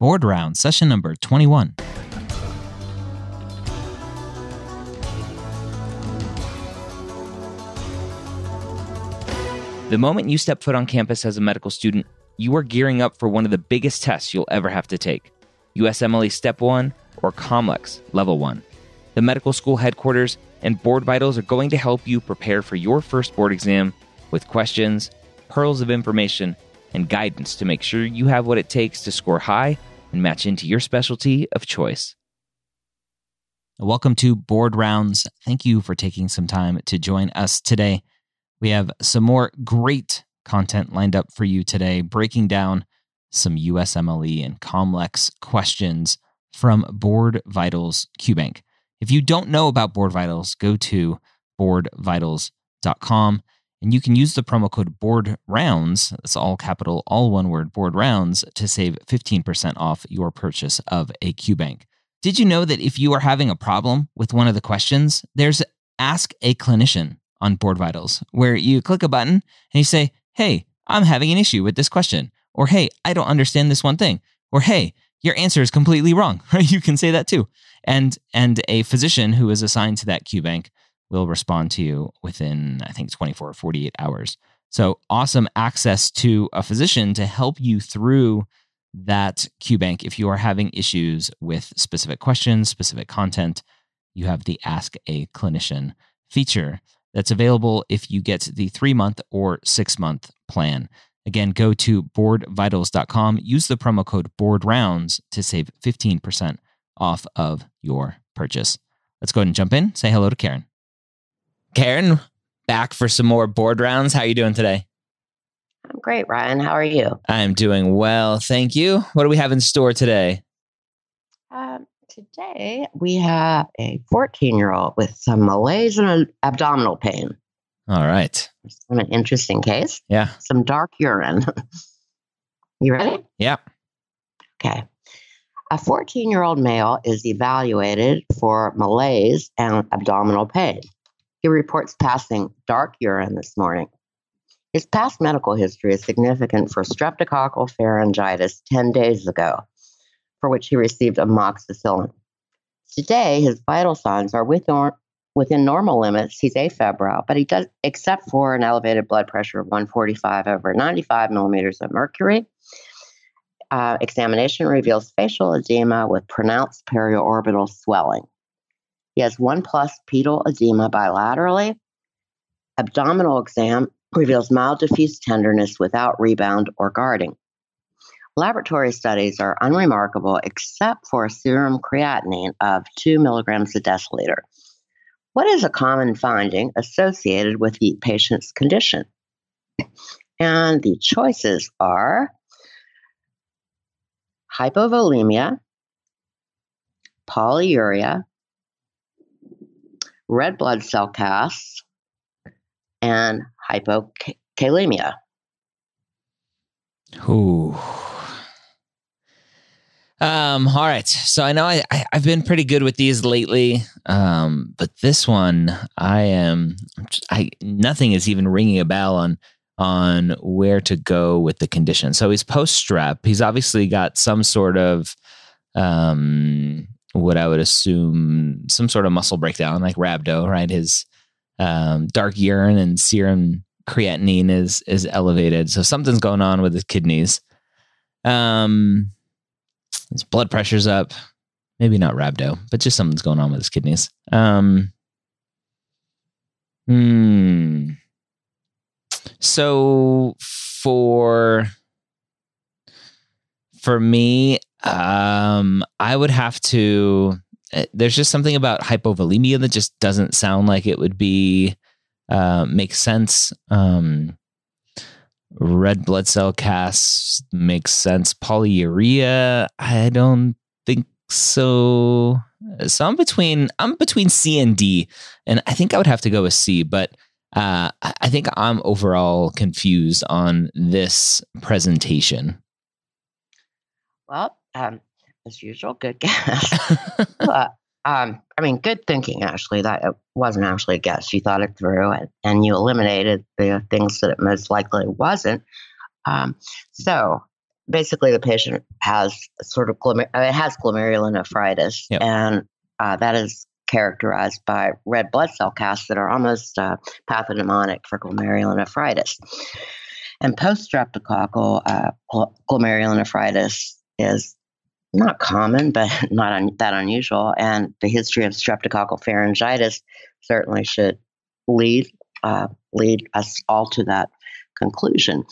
Board Round, session number 21. The moment you step foot on campus as a medical student, you are gearing up for one of the biggest tests you'll ever have to take USMLE Step 1 or COMLEX Level 1. The medical school headquarters and Board Vitals are going to help you prepare for your first board exam with questions, pearls of information, and guidance to make sure you have what it takes to score high and match into your specialty of choice. Welcome to Board Rounds. Thank you for taking some time to join us today. We have some more great content lined up for you today, breaking down some USMLE and COMLEX questions from Board Vitals QBank. If you don't know about Board Vitals, go to boardvitals.com and you can use the promo code board rounds that's all capital all one word board rounds to save 15% off your purchase of a qbank. Did you know that if you are having a problem with one of the questions there's ask a clinician on board vitals where you click a button and you say hey i'm having an issue with this question or hey i don't understand this one thing or hey your answer is completely wrong you can say that too. And and a physician who is assigned to that qbank will respond to you within, I think, 24 or 48 hours. So awesome access to a physician to help you through that QBank. If you are having issues with specific questions, specific content, you have the Ask a Clinician feature that's available if you get the three month or six month plan. Again, go to boardvitals.com, use the promo code BOARDROUNDS to save 15% off of your purchase. Let's go ahead and jump in. Say hello to Karen. Karen, back for some more board rounds. How are you doing today? I'm great, Ryan. How are you? I'm doing well. Thank you. What do we have in store today? Um, today, we have a 14 year old with some malaise and abdominal pain. All right. Some an interesting case. Yeah. Some dark urine. you ready? Yeah. Okay. A 14 year old male is evaluated for malaise and abdominal pain. He reports passing dark urine this morning. His past medical history is significant for streptococcal pharyngitis 10 days ago, for which he received amoxicillin. Today, his vital signs are within normal limits. He's afebrile, but he does, except for an elevated blood pressure of 145 over 95 millimeters of mercury. Uh, examination reveals facial edema with pronounced periorbital swelling. He has one plus pedal edema bilaterally. Abdominal exam reveals mild diffuse tenderness without rebound or guarding. Laboratory studies are unremarkable except for a serum creatinine of 2 milligrams a deciliter. What is a common finding associated with the patient's condition? And the choices are hypovolemia, polyuria, red blood cell casts, and hypokalemia. Ooh. Um, all right. So I know I, I have been pretty good with these lately. Um, but this one I am I nothing is even ringing a bell on on where to go with the condition. So he's post strep. He's obviously got some sort of um what I would assume some sort of muscle breakdown, like rhabdo, right? His um, dark urine and serum creatinine is is elevated, so something's going on with his kidneys. Um, his blood pressure's up. Maybe not rhabdo, but just something's going on with his kidneys. Um, hmm. So for for me, um, I would have to. Eh, there's just something about hypovolemia that just doesn't sound like it would be uh, make sense. Um, red blood cell casts makes sense. Polyuria, I don't think so. So I'm between I'm between C and D, and I think I would have to go with C. But uh, I think I'm overall confused on this presentation. Well, um, as usual, good guess. but, um, I mean, good thinking, actually. That it wasn't actually a guess. You thought it through and, and you eliminated the things that it most likely wasn't. Um, so, basically the patient has sort of glomer- uh, it has glomerulonephritis, Yep. and uh, that is characterized by red blood cell casts that are almost uh, pathognomonic for glomerulonephritis. And post-streptococcal uh, gl- glomerulonephritis is not common, but not un- that unusual. And the history of streptococcal pharyngitis certainly should lead uh, lead us all to that conclusion.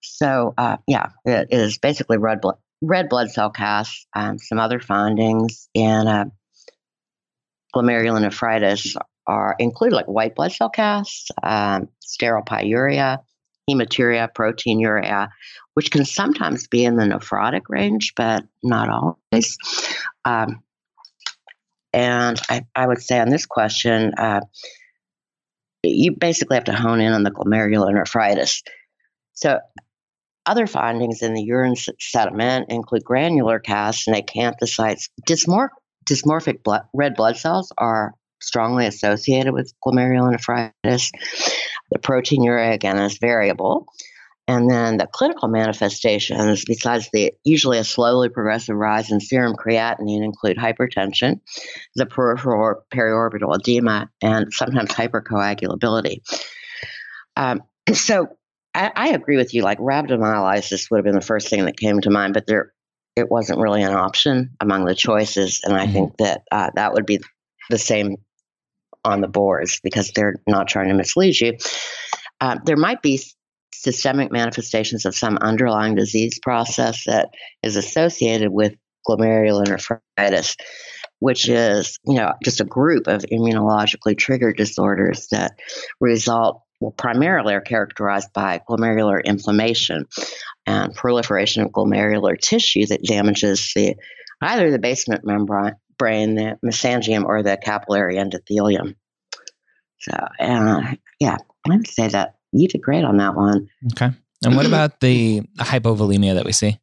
So, uh, yeah, it is basically red blood red blood cell casts. Um, some other findings in uh, glomerulonephritis are include like white blood cell casts, um, sterile pyuria, hematuria, proteinuria, which can sometimes be in the nephrotic range, but not always. Um, and I, I would say on this question, uh, you basically have to hone in on the glomerulonephritis. So, other findings in the urine sediment include granular casts and acanthocytes. Dysmor- dysmorphic blood, red blood cells are strongly associated with glomerulonephritis. The proteinuria, again, is variable. And then the clinical manifestations, besides the usually a slowly progressive rise in serum creatinine, include hypertension, the peripheral periorbital edema, and sometimes hypercoagulability. Um, so I, I agree with you. Like rhabdomyolysis would have been the first thing that came to mind, but there it wasn't really an option among the choices, and I Mhm. think that uh, that would be the same on the boards because they're not trying to mislead you. Uh, there might be systemic manifestations of some underlying disease process that is associated with glomerulonephritis, which is, you know, just a group of immunologically triggered disorders that result, well, primarily are characterized by glomerular inflammation and proliferation of glomerular tissue that damages the either the basement membrane, brain, the mesangium, or the capillary endothelium. So, uh, yeah, I would say that you did great on that one. Okay. And what about the hypovolemia that we see?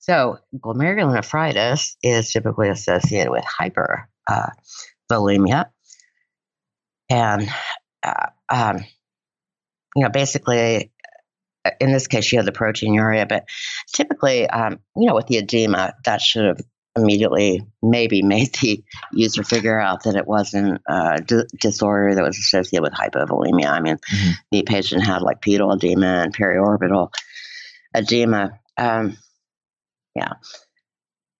So, glomerulonephritis is typically associated with hypervolemia. Uh, and, uh, um, you know, basically, uh, in this case, you have the proteinuria, but typically, um, you know, with the edema, that should have immediately maybe made the user figure out that it wasn't a d- disorder that was associated with hypovolemia. I mean, Mhm. the patient had like pedal edema and periorbital edema. Um, yeah.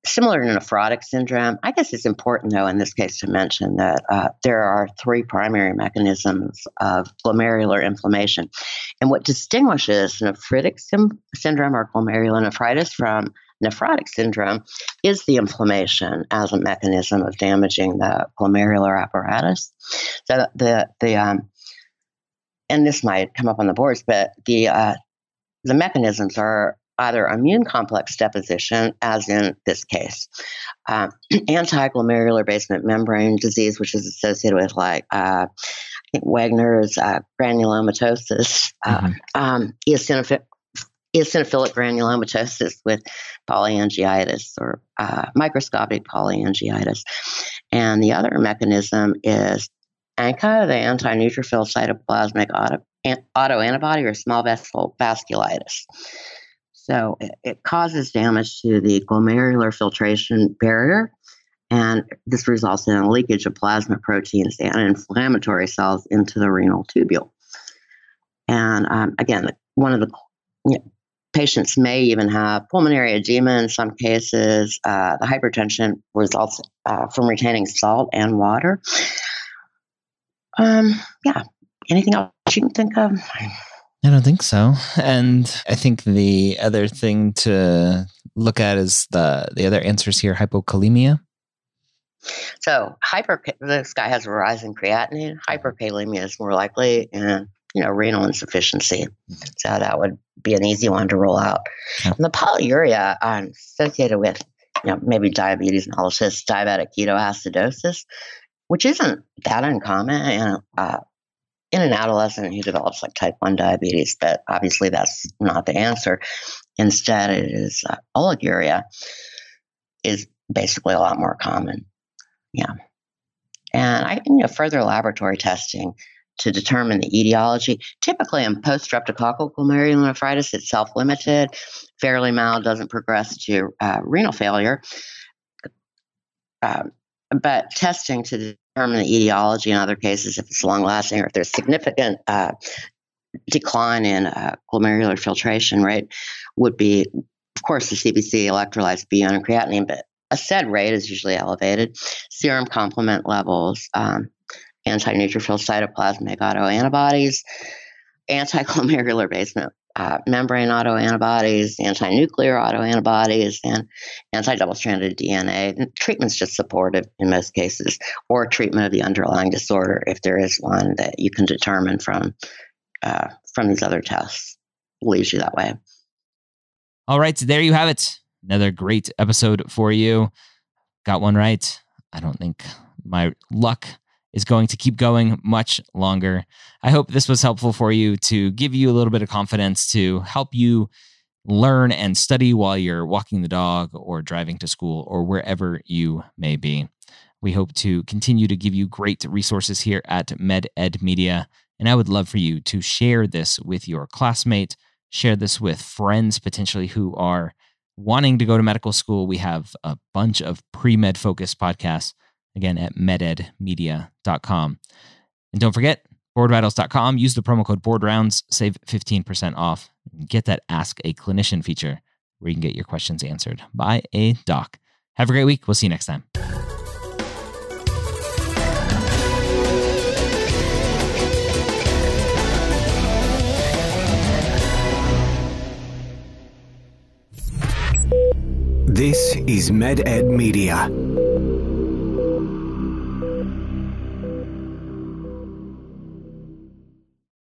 Similar to nephrotic syndrome, I guess it's important, though, in this case to mention that uh, there are three primary mechanisms of glomerular inflammation. And what distinguishes nephritic sym- syndrome or glomerulonephritis from nephrotic syndrome is the inflammation as a mechanism of damaging the glomerular apparatus. So the the um, and this might come up on the boards, but the uh, the mechanisms are either immune complex deposition, as in this case, uh, anti-glomerular basement membrane disease, which is associated with like uh, I think Wagner's uh, granulomatosis, uh, Mhm. um, eosinophil- eosinophilic granulomatosis with polyangiitis or uh, microscopic polyangiitis. And the other mechanism is ANCA, the anti-neutrophil cytoplasmic auto, an- autoantibody or small vessel vasculitis. So it, it causes damage to the glomerular filtration barrier, and this results in a leakage of plasma proteins and inflammatory cells into the renal tubule. And um, again, one of the you know, patients may even have pulmonary edema in some cases. Uh, the hypertension results uh, from retaining salt and water. Um, yeah. Anything else you can think of? I don't think so. And I think the other thing to look at is the the other answers here: hypokalemia. So hyper, this guy has a rise in creatinine. Hyperkalemia is more likely, and you know, renal insufficiency. So that would be an easy one to roll out. And the polyuria um, associated with, you know, maybe diabetes mellitus, diabetic ketoacidosis, which isn't that uncommon in, uh, in an adolescent who develops like type 1 diabetes, but obviously that's not the answer. Instead, it is uh, oliguria is basically a lot more common. Yeah. And I, you know, further laboratory testing to determine the etiology. Typically, in post streptococcal glomerulonephritis, it's self limited, fairly mild, doesn't progress to uh, renal failure. Um, but testing to determine the etiology in other cases, if it's long lasting or if there's significant uh, decline in uh, glomerular filtration rate, would be, of course, the CBC, electrolytes, BUN, and creatinine, but a SED rate is usually elevated. Serum complement levels, um, anti-neutrophil cytoplasmic autoantibodies, anti-glomerular basement uh, membrane autoantibodies, anti-nuclear autoantibodies, and anti-double-stranded DNA. And treatment's just supportive in most cases, or treatment of the underlying disorder if there is one that you can determine from uh, from these other tests. Leaves you that way. All right, so there you have it. Another great episode for you. Got one right. I don't think my luck is going to keep going much longer. I hope this was helpful for you to give you a little bit of confidence to help you learn and study while you're walking the dog or driving to school or wherever you may be. We hope to continue to give you great resources here at MedEd Media. And I would love for you to share this with your classmate, share this with friends potentially who are wanting to go to medical school. We have a bunch of pre med focused podcasts again at mededmedia.com. And don't forget, boardvitals.com, use the promo code BOARDROUNDS, save 15% off, get that Ask a Clinician feature where you can get your questions answered by a doc. Have a great week. We'll see you next time. This is MedEd Media.